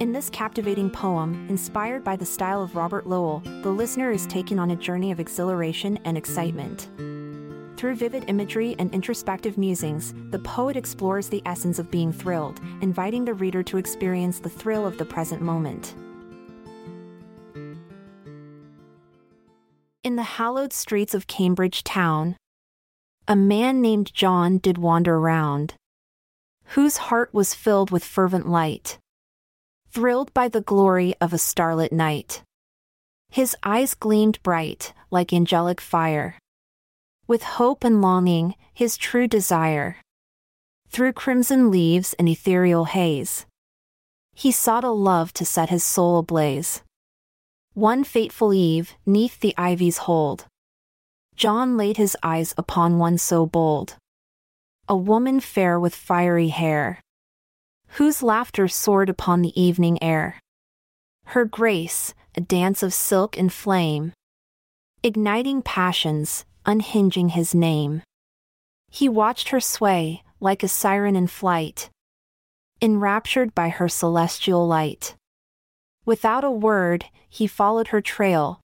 In this captivating poem, inspired by the style of Robert Lowell, the listener is taken on a journey of exhilaration and excitement. Through vivid imagery and introspective musings, the poet explores the essence of being thrilled, inviting the reader to experience the thrill of the present moment. In the hallowed streets of Cambridge town, a man named John did wander round, whose heart was filled with fervent light thrilled by the glory of a starlit night. His eyes gleamed bright, like angelic fire. With hope and longing, his true desire. Through crimson leaves and ethereal haze, he sought a love to set his soul ablaze. One fateful eve, neath the ivy's hold, John laid his eyes upon one so bold. A woman fair with fiery hair, whose laughter soared upon the evening air. Her grace, a dance of silk and flame, igniting passions, unhinging his name. He watched her sway, like a siren in flight, enraptured by her celestial light. Without a word, he followed her trail,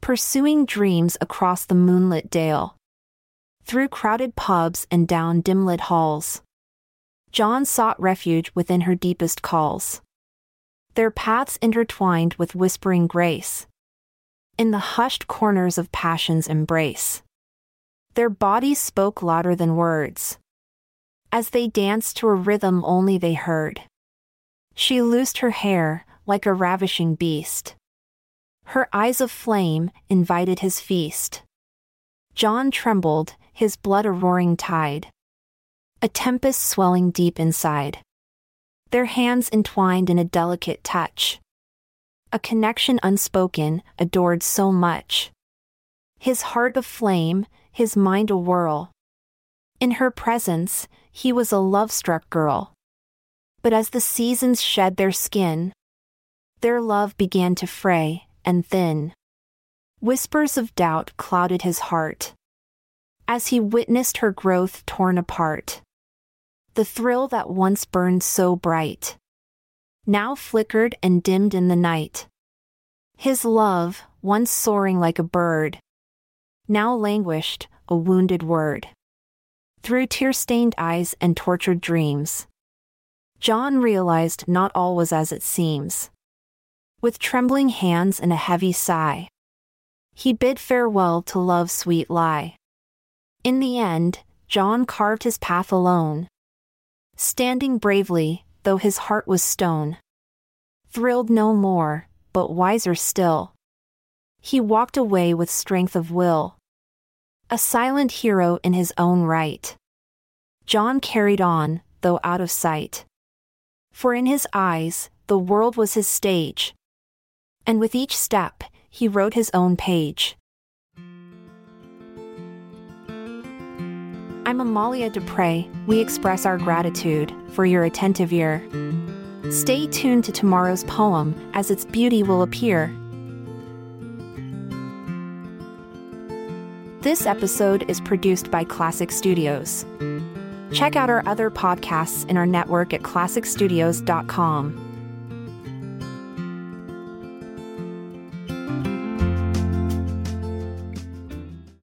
pursuing dreams across the moonlit dale, through crowded pubs and down dim lit halls. John sought refuge within her deepest calls. Their paths intertwined with whispering grace. In the hushed corners of passion's embrace. Their bodies spoke louder than words. As they danced to a rhythm only they heard. She loosed her hair, like a ravishing beast. Her eyes of flame invited his feast. John trembled, his blood a roaring tide a tempest swelling deep inside. Their hands entwined in a delicate touch. A connection unspoken, adored so much. His heart aflame, his mind a whirl. In her presence, he was a love struck girl. But as the seasons shed their skin, their love began to fray and thin. Whispers of doubt clouded his heart as he witnessed her growth torn apart the thrill that once burned so bright. Now flickered and dimmed in the night. His love, once soaring like a bird, now languished, a wounded word. Through tear stained eyes and tortured dreams, John realized not all was as it seems. With trembling hands and a heavy sigh, he bid farewell to love's sweet lie. In the end, John carved his path alone, standing bravely, though his heart was stone. Thrilled no more, but wiser still. He walked away with strength of will. A silent hero in his own right. John carried on, though out of sight. For in his eyes, the world was his stage. And with each step, he wrote his own page. I'm Amalia Dupre. We express our gratitude for your attentive ear. Stay tuned to tomorrow's poem as its beauty will appear. This episode is produced by Klassic Studios. Check out our other podcasts in our network at klassicstudios.com.